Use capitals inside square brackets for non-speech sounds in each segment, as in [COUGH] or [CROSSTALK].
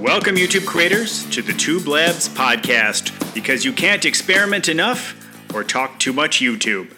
Welcome, YouTube creators, to the Tube Labs podcast because you can't experiment enough or talk too much YouTube.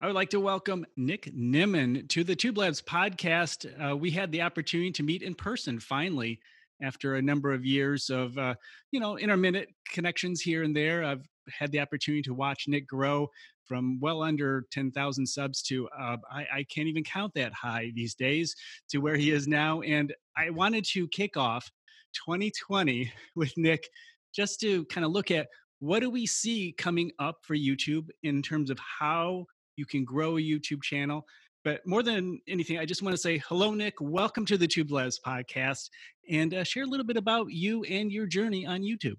I would like to welcome Nick Nimmin to the Tube Labs podcast. Uh, we had the opportunity to meet in person finally after a number of years of, uh, you know, intermittent connections here and there. I've had the opportunity to watch Nick grow from well under 10,000 subs to uh, I, I, can't even count that high these days to where he is now. And I wanted to kick off 2020 [LAUGHS] with Nick just to kind of look at what do we see coming up for YouTube in terms of how you can grow a YouTube channel. But more than anything, I just want to say hello, Nick. Welcome to the Tube Labs podcast and uh, share a little bit about you and your journey on YouTube.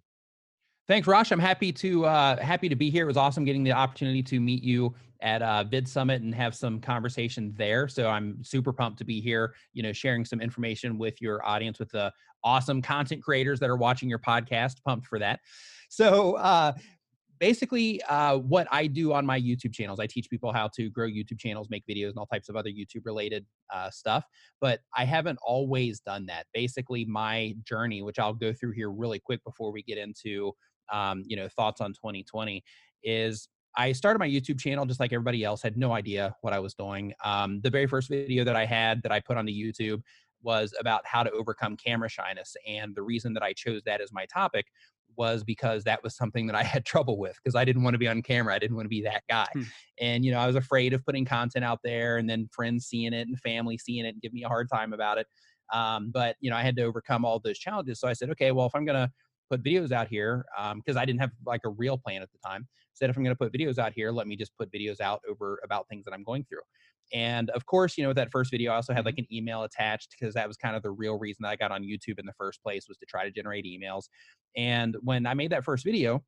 Thanks, Rosh. I'm happy to uh, happy to be here. It was awesome getting the opportunity to meet you at uh, Vid Summit and have some conversation there. So I'm super pumped to be here. You know, sharing some information with your audience, with the awesome content creators that are watching your podcast. Pumped for that. So uh, basically, uh, what I do on my YouTube channels, I teach people how to grow YouTube channels, make videos, and all types of other YouTube related uh, stuff. But I haven't always done that. Basically, my journey, which I'll go through here really quick before we get into um, you know, thoughts on 2020 is I started my YouTube channel just like everybody else, had no idea what I was doing. Um, the very first video that I had that I put onto YouTube was about how to overcome camera shyness. And the reason that I chose that as my topic was because that was something that I [LAUGHS] had trouble with because I didn't want to be on camera. I didn't want to be that guy. Hmm. And, you know, I was afraid of putting content out there and then friends seeing it and family seeing it and give me a hard time about it. Um, but, you know, I had to overcome all those challenges. So I said, okay, well, if I'm going to put videos out here because um, I didn't have like a real plan at the time. Said if I'm going to put videos out here, let me just put videos out over about things that I'm going through. And of course, you know, with that first video, I also had like mm-hmm. an email attached because that was kind of the real reason that I got on YouTube in the first place was to try to generate emails. And when I made that first video,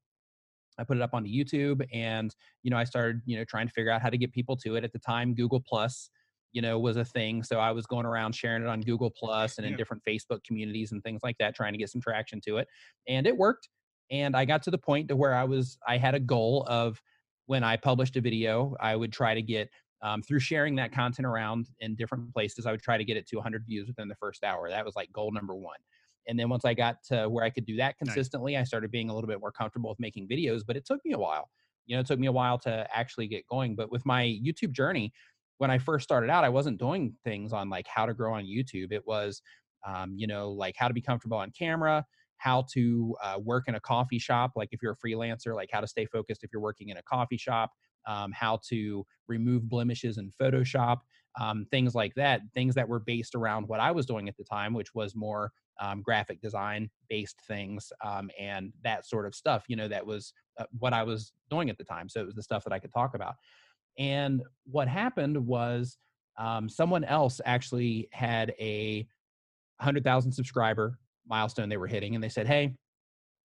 I put it up onto YouTube and, you know, I started, you know, trying to figure out how to get people to it. At the time, Google Plus you know was a thing so i was going around sharing it on google plus and in yeah. different facebook communities and things like that trying to get some traction to it and it worked and i got to the point to where i was i had a goal of when i published a video i would try to get um, through sharing that content around in different places i would try to get it to 100 views within the first hour that was like goal number one and then once i got to where i could do that consistently nice. i started being a little bit more comfortable with making videos but it took me a while you know it took me a while to actually get going but with my youtube journey when I first started out, I wasn't doing things on like how to grow on YouTube. It was, um, you know, like how to be comfortable on camera, how to uh, work in a coffee shop, like if you're a freelancer, like how to stay focused if you're working in a coffee shop, um, how to remove blemishes in Photoshop, um, things like that, things that were based around what I was doing at the time, which was more um, graphic design based things um, and that sort of stuff, you know, that was uh, what I was doing at the time. So it was the stuff that I could talk about. And what happened was um, someone else actually had a 100,000 subscriber milestone they were hitting, and they said, "Hey."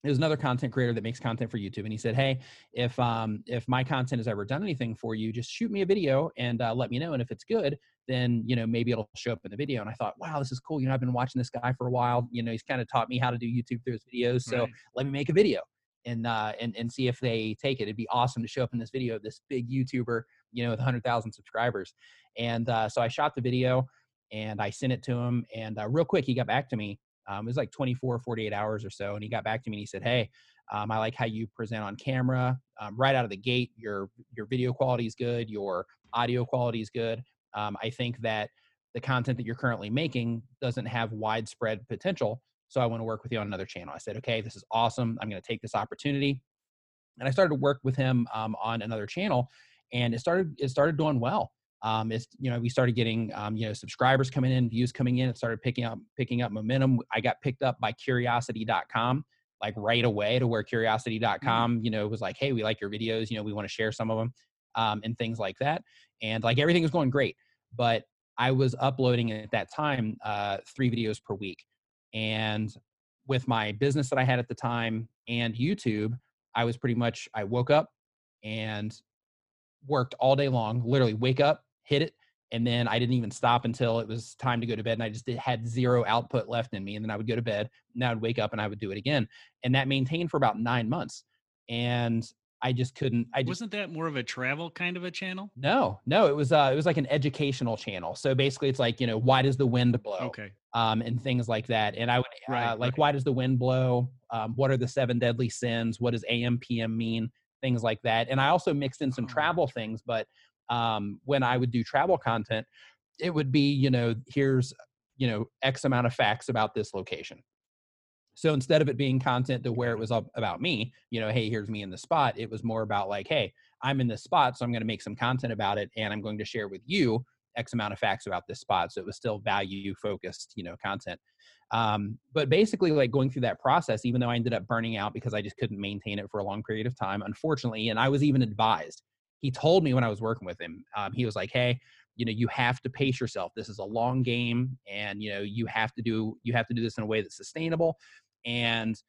There's another content creator that makes content for YouTube, and he said, "Hey, if um, if my content has ever done anything for you, just shoot me a video and uh, let me know. And if it's good, then you know maybe it'll show up in the video." And I thought, "Wow, this is cool. You know, I've been watching this guy for a while. You know, he's kind of taught me how to do YouTube through his videos. So right. let me make a video." And uh, and and see if they take it. It'd be awesome to show up in this video of this big YouTuber, you know, with 100,000 subscribers. And uh, so I shot the video and I sent it to him. And uh, real quick, he got back to me. Um, it was like 24, 48 hours or so, and he got back to me and he said, "Hey, um, I like how you present on camera. Um, right out of the gate, your your video quality is good. Your audio quality is good. Um, I think that." the content that you're currently making doesn't have widespread potential. So I want to work with you on another channel. I said, okay, this is awesome. I'm going to take this opportunity. And I started to work with him um, on another channel and it started, it started doing well. Um, it's, you know, we started getting, um, you know, subscribers coming in, views coming in. It started picking up, picking up momentum. I got picked up by curiosity.com like right away to where curiosity.com, mm-hmm. you know, was like, Hey, we like your videos. You know, we want to share some of them um, and things like that. And like everything was going great, but I was uploading at that time uh, three videos per week. And with my business that I had at the time and YouTube, I was pretty much, I woke up and worked all day long, literally wake up, hit it, and then I didn't even stop until it was time to go to bed. And I just did, had zero output left in me. And then I would go to bed, and I would wake up and I would do it again. And that maintained for about nine months. And I just couldn't. I just, wasn't that more of a travel kind of a channel. No, no, it was uh, it was like an educational channel. So basically, it's like you know, why does the wind blow? Okay. Um, and things like that. And I would uh, Right, like, right. why does the wind blow? Um, what are the seven deadly sins? What does AM PM mean? Things like that. And I also mixed in some Oh, travel things. But um, when I would do travel content, it would be you know, here's you know, X amount of facts about this location. So instead of it being content to where it was up about me, you know, hey, here's me in the spot, it was more about like, hey, I'm in this spot, so I'm going to make some content about it and I'm going to share with you X amount of facts about this spot. So it was still value focused, you know, content. Um, but basically, like going through that process, even though I ended up burning out because I just couldn't maintain it for a long period of time, unfortunately, and I was even advised. He told me when I was working with him, um, he was like, hey, you know you have to pace yourself this is a long game and you know you have to do you have to do this in a way that's sustainable and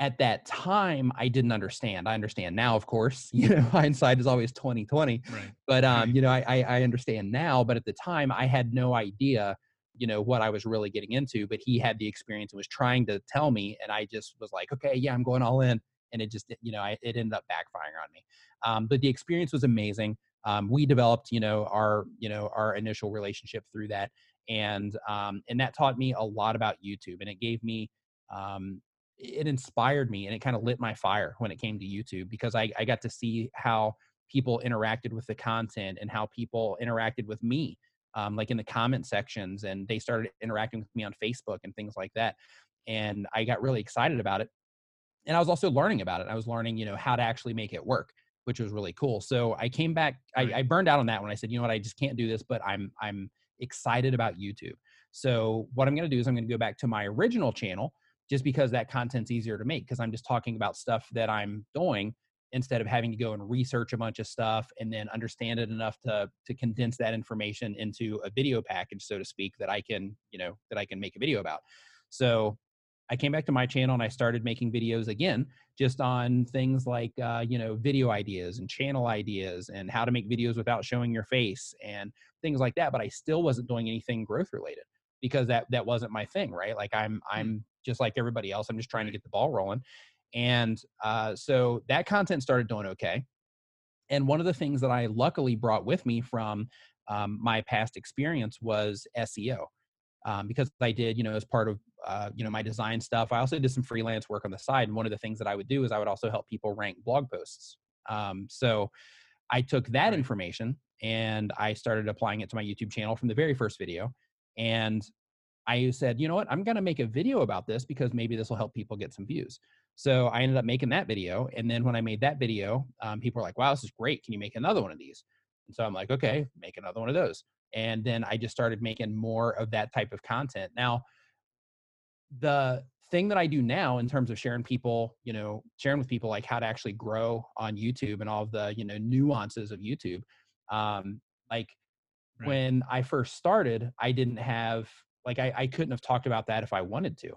at that time i didn't understand i understand now of course [LAUGHS] you know hindsight is always 2020 Right. but um Right. [LAUGHS] you know I, I i understand now but at the time i had no idea you know what i was really getting into but he had the experience and was trying to tell me and i just was like okay yeah i'm going all in and it just you know I, it ended up backfiring on me um, but the experience was amazing um, we developed you know our you know our initial relationship through that and um, and that taught me a lot about youtube and it gave me um, it inspired me and it kind of lit my fire when it came to youtube because I, I got to see how people interacted with the content and how people interacted with me um, like in the comment sections and they started interacting with me on facebook and things like that and i got really excited about it and i was also learning about it. I was learning you know how to actually make it work which was really cool so i came back I, I burned out on that when i said you know what? I just can't do this but i'm i'm excited about youtube. So what i'm going to do is i'm going to go back to my original channel just because that content's easier to make because i'm just talking about stuff that i'm doing instead of having to go and research a bunch of stuff and then understand it enough to to condense that information into a video package so to speak that i can you know that i can make a video about. So i came back to my channel and i started making videos again just on things like uh, you know video ideas and channel ideas and how to make videos without showing your face and things like that but i still wasn't doing anything growth related because that that wasn't my thing right? Like i'm i'm just like everybody else i'm just trying to get the ball rolling and uh, so that content started doing okay and one of the things that i luckily brought with me from um, my past experience was seo um, because I did, you know, as part of, uh, you know, my design stuff. I also did some freelance work on the side. And one of the things that I would do is I would also help people rank blog posts. Um, so I took that Right. information and I started applying it to my YouTube channel from the very first video. And I said, you know what, I'm going to make a video about this because maybe this will help people get some views. So I ended up making that video. And then when I made that video, um, people were like, wow, this is great. Can you make another one of these? And so I'm like, okay, make another one of those and then i just started making more of that type of content now the thing that i do now in terms of sharing people you know sharing with people like how to actually grow on youtube and all of the you know nuances of youtube um like Right. when i first started i didn't have like I, I couldn't have talked about that if i wanted to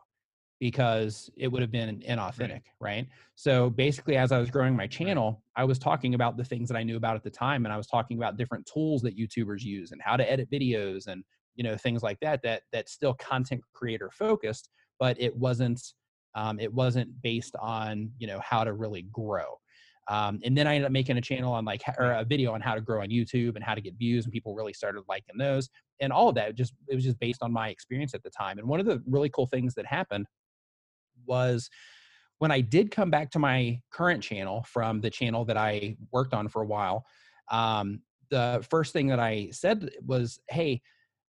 because it would have been inauthentic right. so basically as i was growing my channel i was talking about the things that i knew about at the time and i was talking about different tools that youtubers use and how to edit videos and you know things like that that that's still content creator focused but it wasn't um, it wasn't based on you know how to really grow um, and then i ended up making a channel on like or a video on how to grow on youtube and how to get views and people really started liking those and all of that just it was just based on my experience at the time and one of the really cool things that happened was when I did come back to my current channel from the channel that I worked on for a while, um, the first thing that I said was, Hey,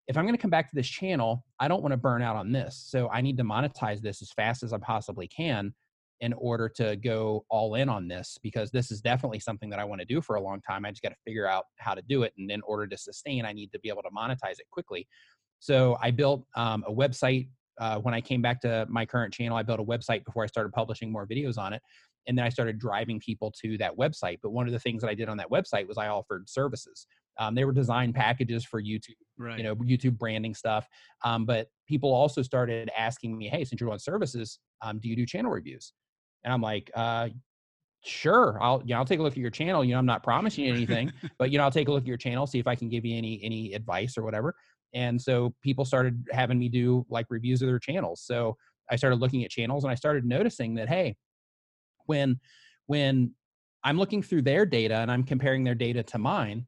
if I'm going to come back to this channel, I don't want to burn out on this. So I need to monetize this as fast as I possibly can in order to go all in on this because this is definitely something that I want to do for a long time. I just got to figure out how to do it. And in order to sustain, I need to be able to monetize it quickly. So I built um, a website uh, when I came back to my current channel, I built a website before I started publishing more videos on it. And then I started driving people to that website. But one of the things that I did on that website was I offered services. Um, they were design packages for YouTube, Right. you know, YouTube branding stuff. Um, but people also started asking me, hey, since you're doing services, um, do you do channel reviews? And I'm like, uh, sure, I'll, you know, I'll take a look at your channel. You know, I'm not promising you anything, [LAUGHS] but you know, I'll take a look at your channel, see if I can give you any any advice or whatever. And so people started having me do like reviews of their channels. So I started looking at channels and I started noticing that hey, when when I'm looking through their data and I'm comparing their data to mine.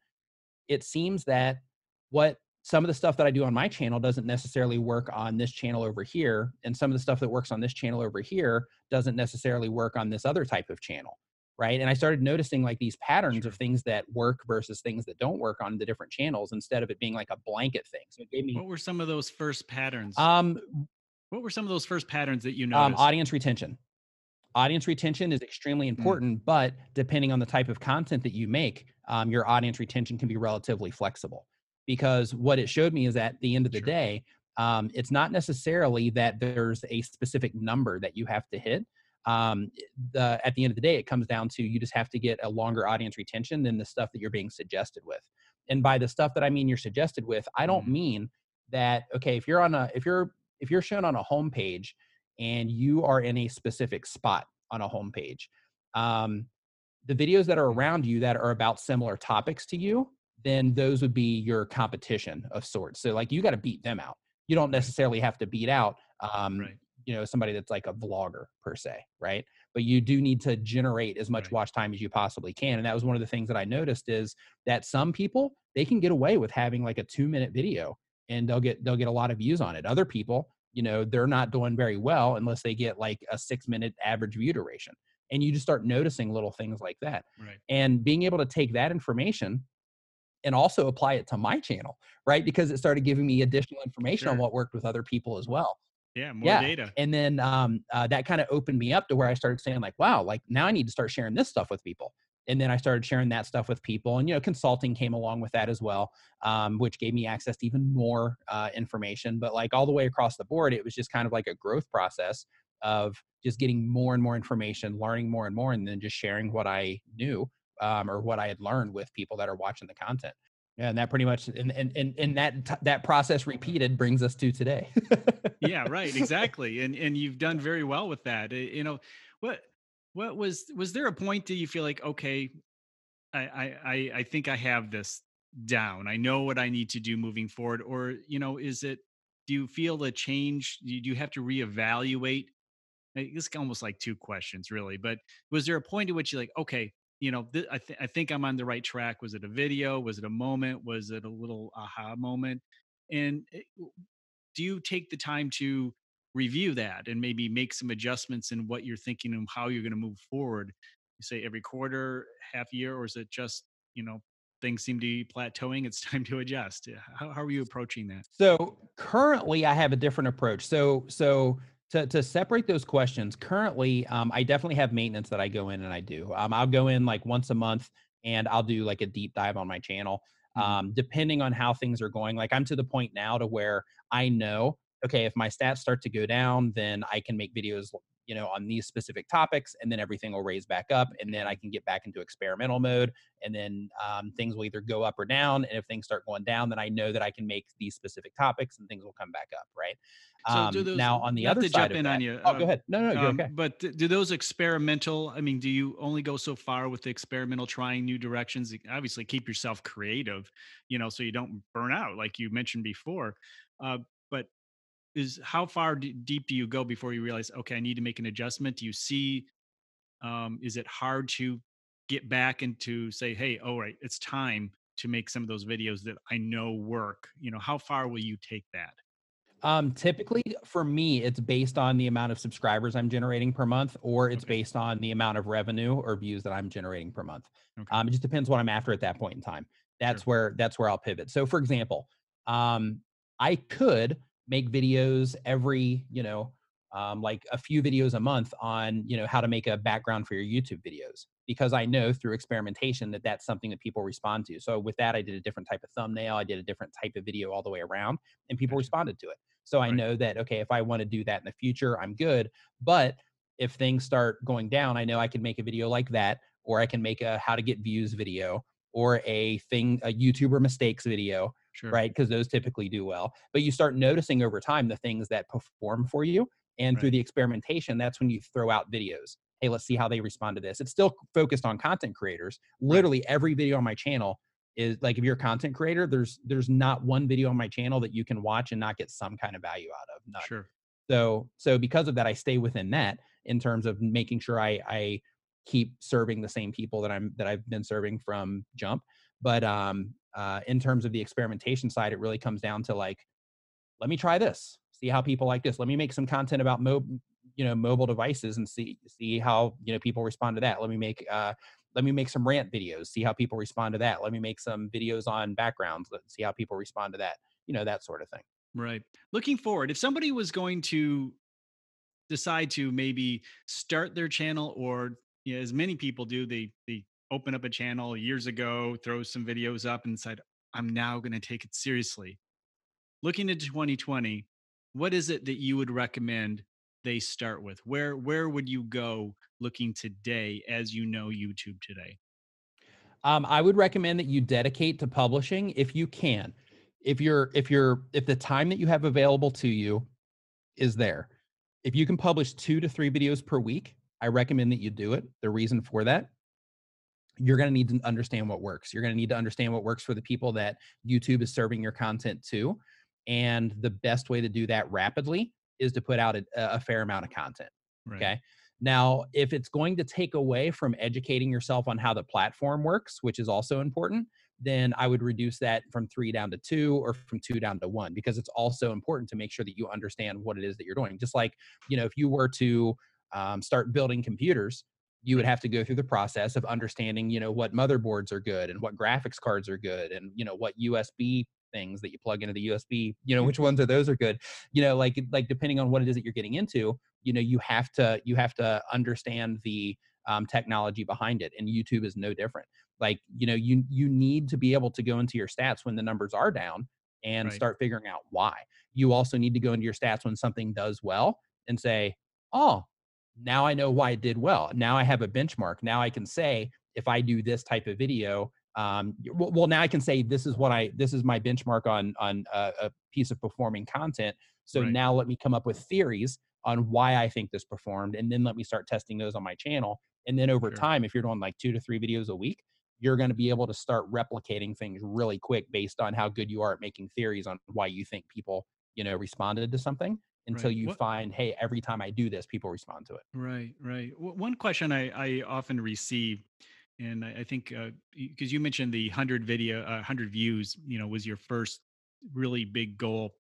It seems that what some of the stuff that I do on my channel doesn't necessarily work on this channel over here. And some of the stuff that works on this channel over here doesn't necessarily work on this other type of channel. Right. And I started noticing like these patterns Sure. of things that work versus things that don't work on the different channels instead of it being like a blanket thing. So it gave me What were some of those first patterns? um what were some of those first patterns that you um, noticed? audience retention. Audience retention is extremely important, but depending on the type of content that you make, um, your audience retention can be relatively flexible. Because what it showed me is at the end of the Sure. day, um, it's not necessarily that there's a specific number that you have to hit. Um, the, at the end of the day, it comes down to you just have to get a longer audience retention than the stuff that you're being suggested with. And by the stuff that I mean you're suggested with, I don't Mhm. mean that okay if you're on a if you're if you're shown on a homepage and you are in a specific spot on a homepage, um, the videos that are around you that are about similar topics to you, then those would be your competition of sorts. So like you got to beat them out. You don't necessarily have to beat out, um, Right. you know, somebody that's like a vlogger per se, right? But you do need to generate as much Right. watch time as you possibly can. And that was one of the things that I noticed is that some people they can get away with having like a two minute video and they'll get they'll get a lot of views on it. Other people, you know, they're not doing very well unless they get like a six minute average view duration. And you just start noticing little things like that. Right. And being able to take that information and also apply it to my channel, right? Because it started giving me additional information on what worked with other people as well. Yeah. More Yeah, data. And then um, uh, that kind of opened me up to where I started saying like, wow, like now I need to start sharing this stuff with people. And then I started sharing that stuff with people, and you know, consulting came along with that as well, um, which gave me access to even more uh, information. But like all the way across the board, it was just kind of like a growth process of just getting more and more information, learning more and more, and then just sharing what I knew um, or what I had learned with people that are watching the content. Yeah, and that pretty much, and and and, and that that process repeated brings us to today. yeah [LAUGHS] right exactly and and you've done very well with that Uh, you know what what was was there a point do you feel like okay I, I i think i have this down i know what i need to do moving forward or you know is it do you feel a change do you, have to reevaluate I- this almost like two questions really but was there a point at which you're like okay you know th- I, th- I think i'm on the right track. Was it a video? Was it a moment? Was it a little aha moment? And eh, it- do you take the time to review that and maybe make some adjustments in what you're thinking and how you're going to move forward? You say every quarter half year or is it just you know things seem to be plateauing it's [LAUGHS] time to adjust? How, how are you approaching that? So currently, I have a different approach. So so to to separate those questions, currently, um, I definitely have maintenance that I go in and I do. Um, I'll go in like once a month and I'll do like a deep dive on my channel. Mhm. Um, depending on how things are going, like I'm to the point now to where I know, okay, if my stats start to go down, then I can make videos, you know, on these specific topics, and then everything will raise back up, and then I can get back into experimental mode, and then um, things will either go up or down. And if things start going down, then I know that I can make these specific topics, and things will come back up, right? So do Um, those- now on the other to side jump of in that, on you, oh, um, go ahead. No, no, no, you're Um, okay. But do those experimental? I mean, do you only go so far with the experimental, trying new directions? Obviously, keep yourself creative, you know, so you don't burn out, like you mentioned before. Uh, but is how far d- deep do you go before you realize, okay, I need to make an adjustment? Do you see? Um, is it hard to get back into say, hey, all right, it's time to make some of those videos that I know work? You know, how far will you take that? Um, typically for me, it's based on the amount of subscribers I'm generating per month, or it's Okay. based on the amount of revenue or views that I'm generating per month. Okay. Um, it just depends what I'm after at that point in time. That's where that's where I'll pivot. So, for example, um, I could make videos every, you know, um, like a few videos a month on, you know, how to make a background for your YouTube videos because I know through experimentation that that's something that people respond to. So with that, I did a different type of thumbnail, I did a different type of video all the way around, and people responded to it. So I know that okay, if I want to do that in the future, I'm good. But if things start going down, I know I can make a video like that, or I can make a how to get views video, or a thing a YouTuber mistakes video, Sure. right? Because those typically do well. But you start noticing over time the things that perform for you, and through the experimentation, that's when you throw out videos. Hey, let's see how they respond to this. It's still focused on content creators. Literally every video on my channel is like if you're a content creator, there's there's not one video on my channel that you can watch and not get some kind of value out of. None. Sure. So so because of that, I stay within that in terms of making sure I I keep serving the same people that I'm that I've been serving from jump. But um, uh, in terms of the experimentation side, it really comes down to like, let me try this, see how people like this. Let me make some content about mo- you know mobile devices and see see how you know people respond to that. Let me make uh, let me make some rant videos, see how people respond to that. Let me make some videos on backgrounds, let's see how people respond to that. You know that sort of thing. Right. Looking forward, if somebody was going to decide to maybe start their channel or you know, as many people do, they they open up a channel years ago, throw some videos up and said, I'm now going to take it seriously. Looking into 2020, what is it that you would recommend they start with? Where where would you go looking today as you know YouTube today? Um, I would recommend that you dedicate to publishing if you can. If you're if you're if the time that you have available to you is there. If you can publish 2 to 3 videos per week, I recommend that you do it. The reason for that you're going to need to understand what works. You're going to need to understand what works for the people that YouTube is serving your content to. And the best way to do that rapidly is to put out a, a fair amount of content. Right. Okay. Now, if it's going to take away from educating yourself on how the platform works, which is also important, then I would reduce that from three down to two or from two down to one because it's also important to make sure that you understand what it is that you're doing. Just like, you know, if you were to um, start building computers, you would have to go through the process of understanding, you know, what motherboards are good and what graphics cards are good and, you know, what USB things that you plug into the USB, you know, which ones are those are good. You know, like like depending on what it is that you're getting into, you know, you have to you have to understand the um, technology behind it. And YouTube is no different. Like, you know, you you need to be able to go into your stats when the numbers are down and right. start figuring out why. You also need to go into your stats when something does well and say, oh, now I know why it did well. Now I have a benchmark. Now I can say if I do this type of video, um, well, now I can say this is what I this is my benchmark on on a, a piece of performing content. So right. now let me come up with theories on why I think this performed, and then let me start testing those on my channel. And then over sure. time, if you're doing like two to three videos a week, you're going to be able to start replicating things really quick based on how good you are at making theories on why you think people you know responded to something until right. you what, find, hey, every time I do this, people respond to it. Right, right. One question I, I often receive, and I, I think because uh, you mentioned the hundred video, uh, hundred views, you know, was your first really big goal.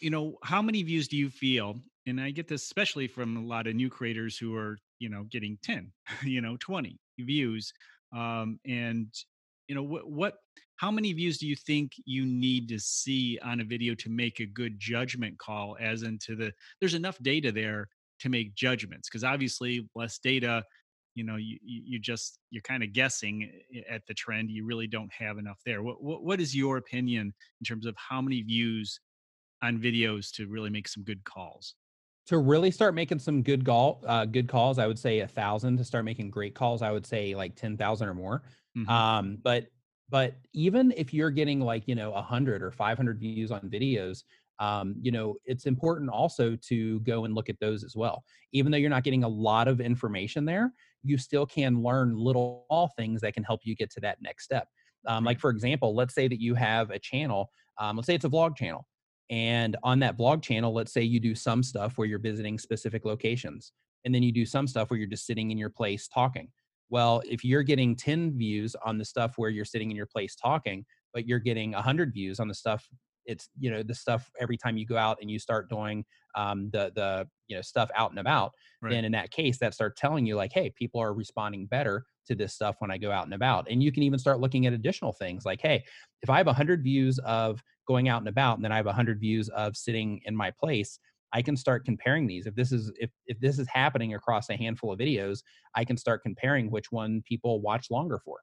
You know, how many views do you feel? And I get this especially from a lot of new creators who are, you know, getting 10, [LAUGHS] you know, 20 views. Um, and you know what what how many views do you think you need to see on a video to make a good judgment call as into the there's enough data there to make judgments because obviously less data you know you you just you're kind of guessing at the trend you really don't have enough there. What, what what is your opinion in terms of how many views on videos to really make some good calls? To really start making some good call uh, good calls i would say a thousand to start making great calls i would say like 10000 or more. Mm-hmm. Um, but but even if you're getting like you know 100 or 500 views on videos um, you know it's important also to go and look at those as well. Even though you're not getting a lot of information there you still can learn little all things that can help you get to that next step. Um, like for example let's say that you have a channel um, let's say it's a vlog channel and on that vlog channel let's say you do some stuff where you're visiting specific locations and then you do some stuff where you're just sitting in your place talking. Well, if you're getting 10 views on the stuff where you're sitting in your place talking, but you're getting 100 views on the stuff it's you know the stuff every time you go out and you start doing um, the the you know stuff out and about right. then in that case that starts telling you like hey people are responding better to this stuff when i go out and about and you can even start looking at additional things like hey if i have 100 views of going out and about and then i have 100 views of sitting in my place I can start comparing these. If this is if if this is happening across a handful of videos, I can start comparing which one people watch longer for.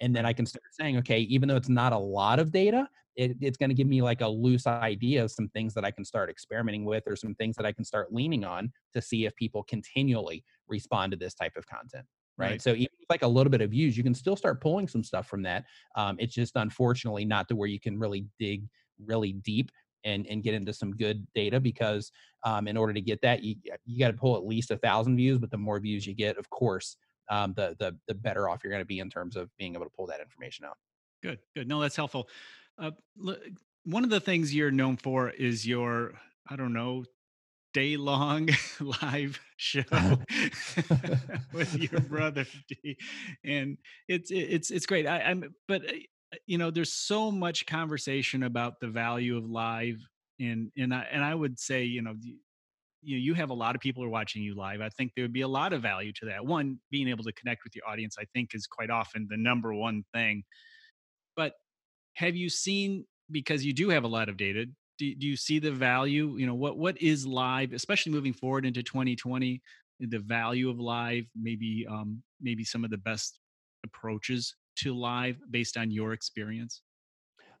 And then I can start saying, okay, even though it's not a lot of data, it, it's going to give me like a loose idea of some things that I can start experimenting with or some things that I can start leaning on to see if people continually respond to this type of content. Right. right. So even like a little bit of views, you can still start pulling some stuff from that. Um, it's just unfortunately not to where you can really dig really deep and and get into some good data because um, in order to get that you you got to pull at least a thousand views but the more views you get of course um, the the the better off you're going to be in terms of being able to pull that information out good good no that's helpful uh, one of the things you're known for is your i don't know day long [LAUGHS] live show [LAUGHS] [LAUGHS] with your brother D. and it's it's it's great. I, i'm but uh, you know there's so much conversation about the value of live and and i and i would say you know you you have a lot of people are watching you live. I think there would be a lot of value to that. One being able to connect with your audience i think is quite often the number one thing. But have you seen because you do have a lot of data do, do you see the value you know what what is live especially moving forward into 2020 the value of live maybe um maybe some of the best approaches to live based on your experience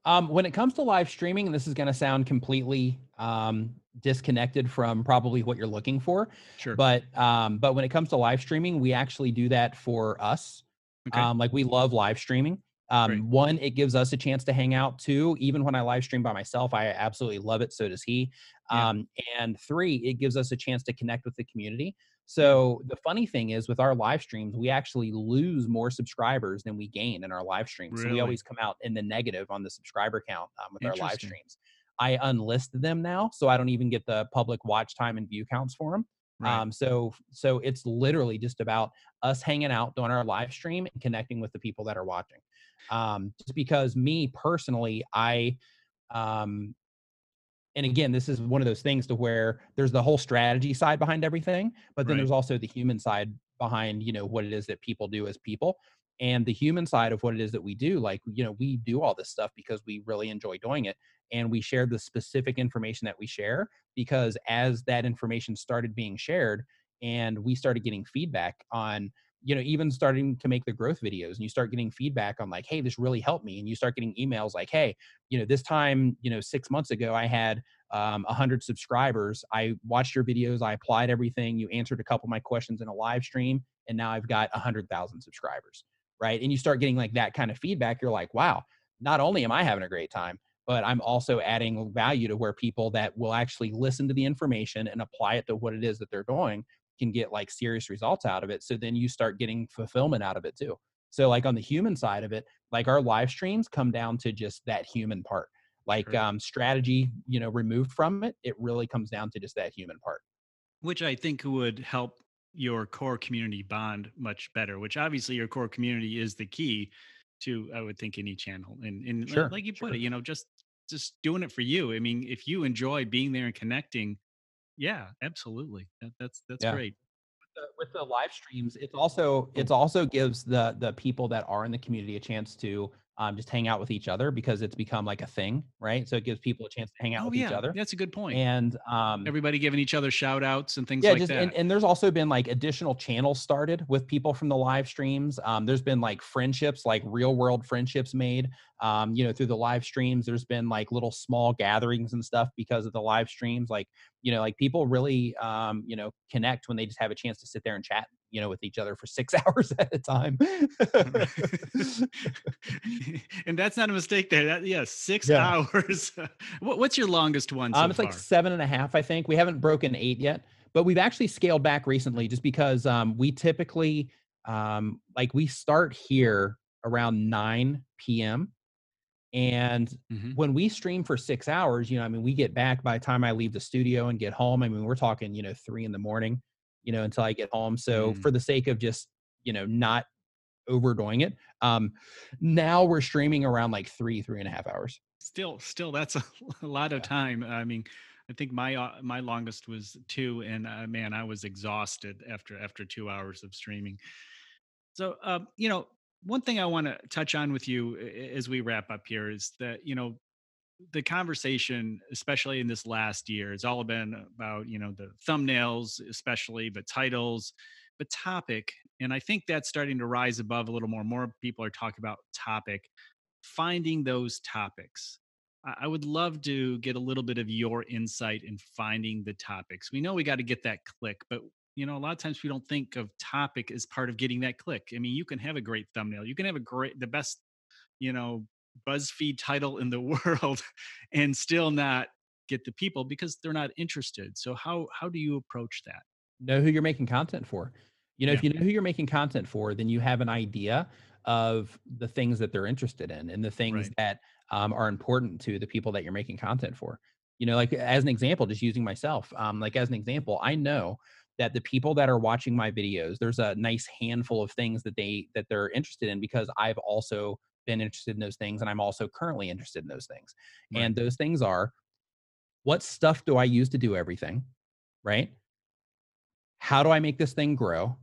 um, when it comes to live streaming, this is going to sound completely um, disconnected from probably what you're looking for. Sure. But um, but when it comes to live streaming, we actually do that for us. Okay. Um, like we love live streaming. Um, one, it gives us a chance to hang out. Two, even when I live stream by myself, I absolutely love it. So does he. Yeah. Um, and three, it gives us a chance to connect with the community. So the funny thing is with our live streams, we actually lose more subscribers than we gain in our live streams. So we always come out in the negative on the subscriber count um, with our live streams. I unlist them now, so I don't even get the public watch time and view counts for them. right Um, so so it's literally just about us hanging out doing our live stream and connecting with the people that are watching. Um, just because me personally, I um and again, this is one of those things to where there's the whole strategy side behind everything, but then Right. there's also the human side behind, you know, what it is that people do as people. And the human side of what it is that we do, like, you know, we do all this stuff because we really enjoy doing it. And we share the specific information that we share because as that information started being shared and we started getting feedback on, you know, even starting to make the growth videos and you start getting feedback on like, hey, this really helped me. And you start getting emails like, hey, you know, this time, you know, six months ago, I had um, 100 subscribers. I watched your videos, I applied everything, you answered a couple of my questions in a live stream, and now I've got 100,000 subscribers, right? And you start getting like that kind of feedback. You're like, wow, not only am I having a great time, but I'm also adding value to where people that will actually listen to the information and apply it to what it is that they're doing can get like serious results out of it. So then you start getting fulfillment out of it too. So like on the human side of it, like our live streams come down to just that human part. Like Sure. um, strategy, you know, removed from it, it really comes down to just that human part. which I think would help your core community bond much better. Which obviously your core community is the key to, I would think, any channel. And and Sure, like you put sure. it, you know, just just doing it for you. I mean, if you enjoy being there and connecting, yeah, absolutely, that, that's that's Yeah. great. the, with the live streams, it's also it's also gives the the people that are in the community a chance to um, just hang out with each other because it's become like a thing, right? So it gives people a chance to hang out Oh with each other, that's a good point. and um, Everybody giving each other shout outs and things yeah, like just that. and, and there's also been like additional channels started with people from the live streams. Um, there's been like friendships, like real world friendships made, um, you know, through the live streams. There's been like little small gatherings and stuff because of the live streams. Like, you know, like people really, um, you know, connect when they just have a chance to sit there and chat, you know, with each other for six [LAUGHS] hours at a time. [LAUGHS] and that's not a mistake there. That yeah, six Yeah. hours. [LAUGHS] what, what's your longest one so Um, it's like seven and a half, I think. We haven't broken eight yet, but we've actually scaled back recently just because um, we typically um, like we start here around 9 p.m. And Mhm. when we stream for six hours, you know, I mean, we get back by the time I leave the studio and get home. I mean, we're talking, you know, three in the morning, you know, until I get home. So Mm. for the sake of just, you know, not overdoing it, um, now we're streaming around like three, three and a half hours. Still, still, that's a, [LAUGHS] a lot of Yeah. time. I mean, I think my uh, my longest was two, and uh, man, I was exhausted after after two hours of streaming. So, uh, you know, one thing I want to touch on with you as we wrap up here is that you know the conversation, especially in this last year, has all been about you know the thumbnails, especially, but titles, but topic, and I think that's starting to rise above a little more. More people are talking about topic, finding those topics. I I would love to get a little bit of your insight in finding the topics. We know we got to get that click, but you know, a lot of times we don't think of topic as part of getting that click. I mean, you can have a great thumbnail, you can have a great, the best, you know, BuzzFeed title in the [LAUGHS] world, and still not get the people because they're not interested. So how how do you approach that? know who you're making content for. You know, if you know who you're making content for, then you have an idea of the things that they're interested in and the things Right. that um, are important to the people that you're making content for. You know, like as an example, just using myself, um, like as an example, I know that the people that are watching my videos, there's a nice handful of things that they that they're interested in because I've also been interested in those things and I'm also currently interested in those things. Right. And those things are what stuff do I use to do everything? Right? How do I make this thing grow?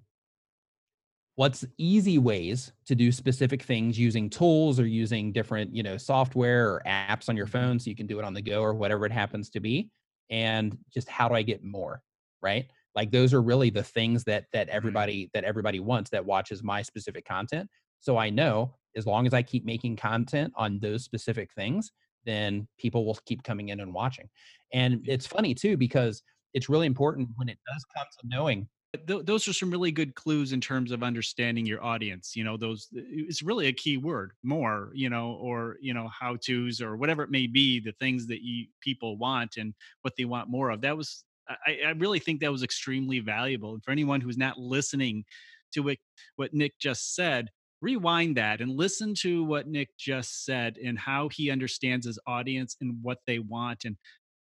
What's easy ways to do specific things using tools or using different, you know, software or apps on your mm-hmm. phone so you can do it on the go or whatever it happens to be? And just how do I get more? Right? like those are really the things that that mm-hmm. everybody that everybody wants that watches my specific content so i know as long as i keep making content on those specific things then people will keep coming in and watching. And mm-hmm. it's funny too because it's really important when it does come to knowing those are some really good clues in terms of understanding your audience you know those it's really a key word more you know or you know how to's or whatever it may be the things that you people want and what they want more of. That was I, I really think that was extremely valuable. And for anyone who's not listening to what, what Nick just said, rewind that and listen to what Nick just said and how he understands his audience and what they want. And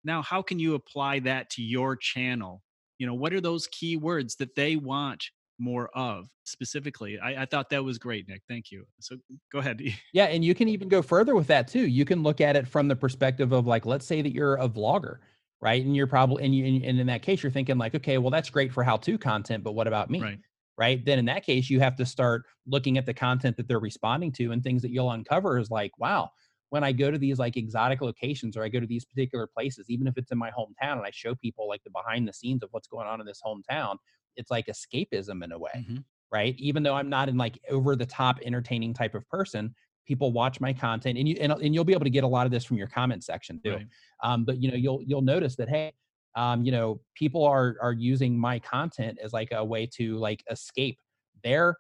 now, how can you apply that to your channel? You know, what are those key words that they want more of specifically? I, I thought that was great, Nick. Thank you. So go ahead. [LAUGHS] yeah. And you can even go further with that too. You can look at it from the perspective of like, let's say that you're a vlogger right? And you're probably and you and in that case you're thinking like, okay, well that's great for how-to content, but what about me? Right. Right. Then in that case, you have to start looking at the content that they're responding to and things that you'll uncover is like, wow, when I go to these like exotic locations or I go to these particular places, even if it's in my hometown and I show people like the behind the scenes of what's going on in this hometown, it's like escapism in a way. Mm-hmm. Right. Even though I'm not in like over the top entertaining type of person, people watch my content and you and, and you'll be able to get a lot of this from your comment section too right. um, but you know you'll you'll notice that hey um, you know people are are using my content as like a way to like escape their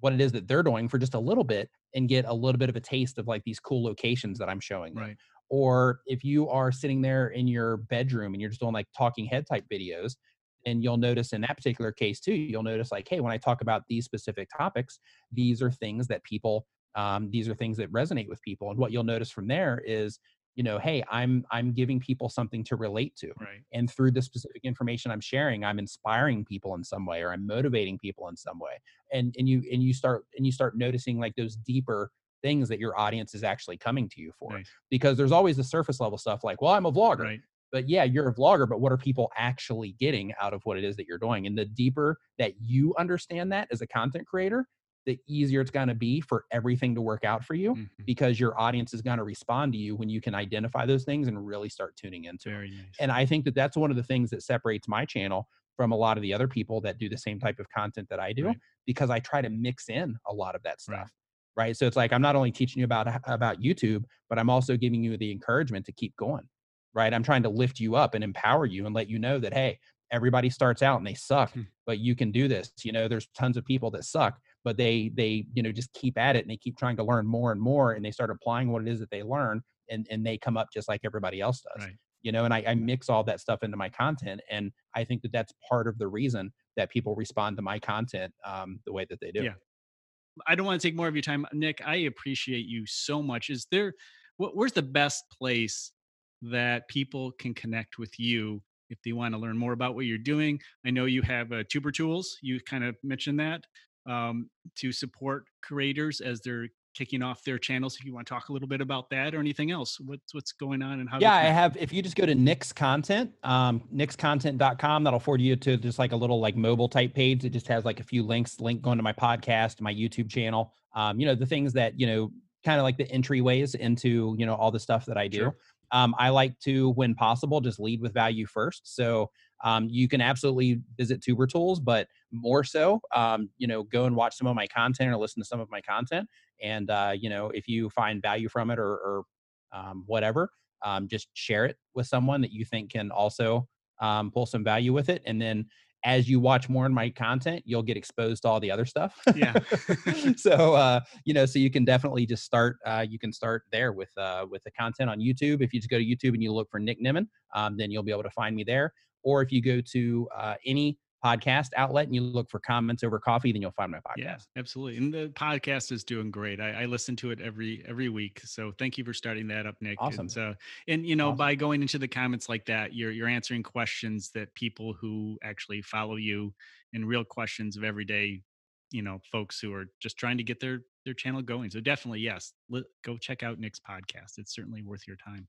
what it is that they're doing for just a little bit and get a little bit of a taste of like these cool locations that i'm showing them. right or if you are sitting there in your bedroom and you're just doing like talking head type videos and you'll notice in that particular case too you'll notice like hey when i talk about these specific topics these are things that people um, these are things that resonate with people and what you'll notice from there is you know hey i'm i'm giving people something to relate to right. and through the specific information i'm sharing i'm inspiring people in some way or i'm motivating people in some way and and you and you start and you start noticing like those deeper things that your audience is actually coming to you for nice. because there's always the surface level stuff like well i'm a vlogger right. but yeah you're a vlogger but what are people actually getting out of what it is that you're doing and the deeper that you understand that as a content creator the easier it's going to be for everything to work out for you mm-hmm. because your audience is going to respond to you when you can identify those things and really start tuning into Very nice. And I think that that's one of the things that separates my channel from a lot of the other people that do the same type of content that I do right. because I try to mix in a lot of that stuff. Right. right. So it's like I'm not only teaching you about about YouTube, but I'm also giving you the encouragement to keep going. Right? I'm trying to lift you up and empower you and let you know that hey, everybody starts out and they suck, hmm. but you can do this. You know, there's tons of people that suck, but they they you know just keep at it and they keep trying to learn more and more and they start applying what it is that they learn and and they come up just like everybody else does right. you know and I, I mix all that stuff into my content and i think that that's part of the reason that people respond to my content um, the way that they do yeah i don't want to take more of your time nick i appreciate you so much is there where's the best place that people can connect with you if they want to learn more about what you're doing. I know you have uh, Tuber Tools. You kind of mentioned that um, to support creators as they're kicking off their channels. If you want to talk a little bit about that or anything else, what's what's going on and how? Yeah, I have. If you just go to Nick's content, um, nickscontent.com, that'll forward you to just like a little like mobile type page. It just has like a few links, link going to my podcast, my YouTube channel. Um, you know, the things that you know, kind of like the entryways into you know all the stuff that I do. Sure. Um, I like to, when possible, just lead with value first. So um, you can absolutely visit Tuber Tools, but more so, um, you know, go and watch some of my content or listen to some of my content. And uh, you know, if you find value from it or, or um, whatever, um, just share it with someone that you think can also um, pull some value with it. And then as you watch more in my content, you'll get exposed to all the other stuff. Yeah. [LAUGHS] so uh, you know, so you can definitely just start. Uh, you can start there with uh, with the content on YouTube. If you just go to YouTube and you look for Nick Nimmin, um, then you'll be able to find me there. Or if you go to uh, any podcast outlet and you look for comments over coffee, then you'll find my podcast. Yeah, absolutely. And the podcast is doing great. I, I listen to it every every week. So thank you for starting that up, Nick. Awesome. It's, uh, and you know, Awesome. by going into the comments like that, you're you're answering questions that people who actually follow you and real questions of everyday, you know, folks who are just trying to get their their channel going. So definitely, yes, let, go check out Nick's podcast. It's certainly worth your time.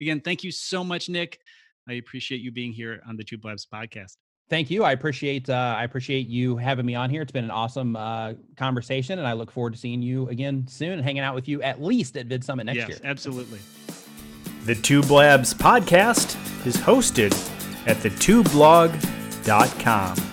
Again, thank you so much, Nick. I appreciate you being here on the Tube Labs podcast. Thank you. I appreciate uh, I appreciate you having me on here. It's been an awesome uh, conversation, and I look forward to seeing you again soon and hanging out with you at least at Vid Summit next yes, year. absolutely. The Tube Labs podcast is hosted at thetwoblog.com.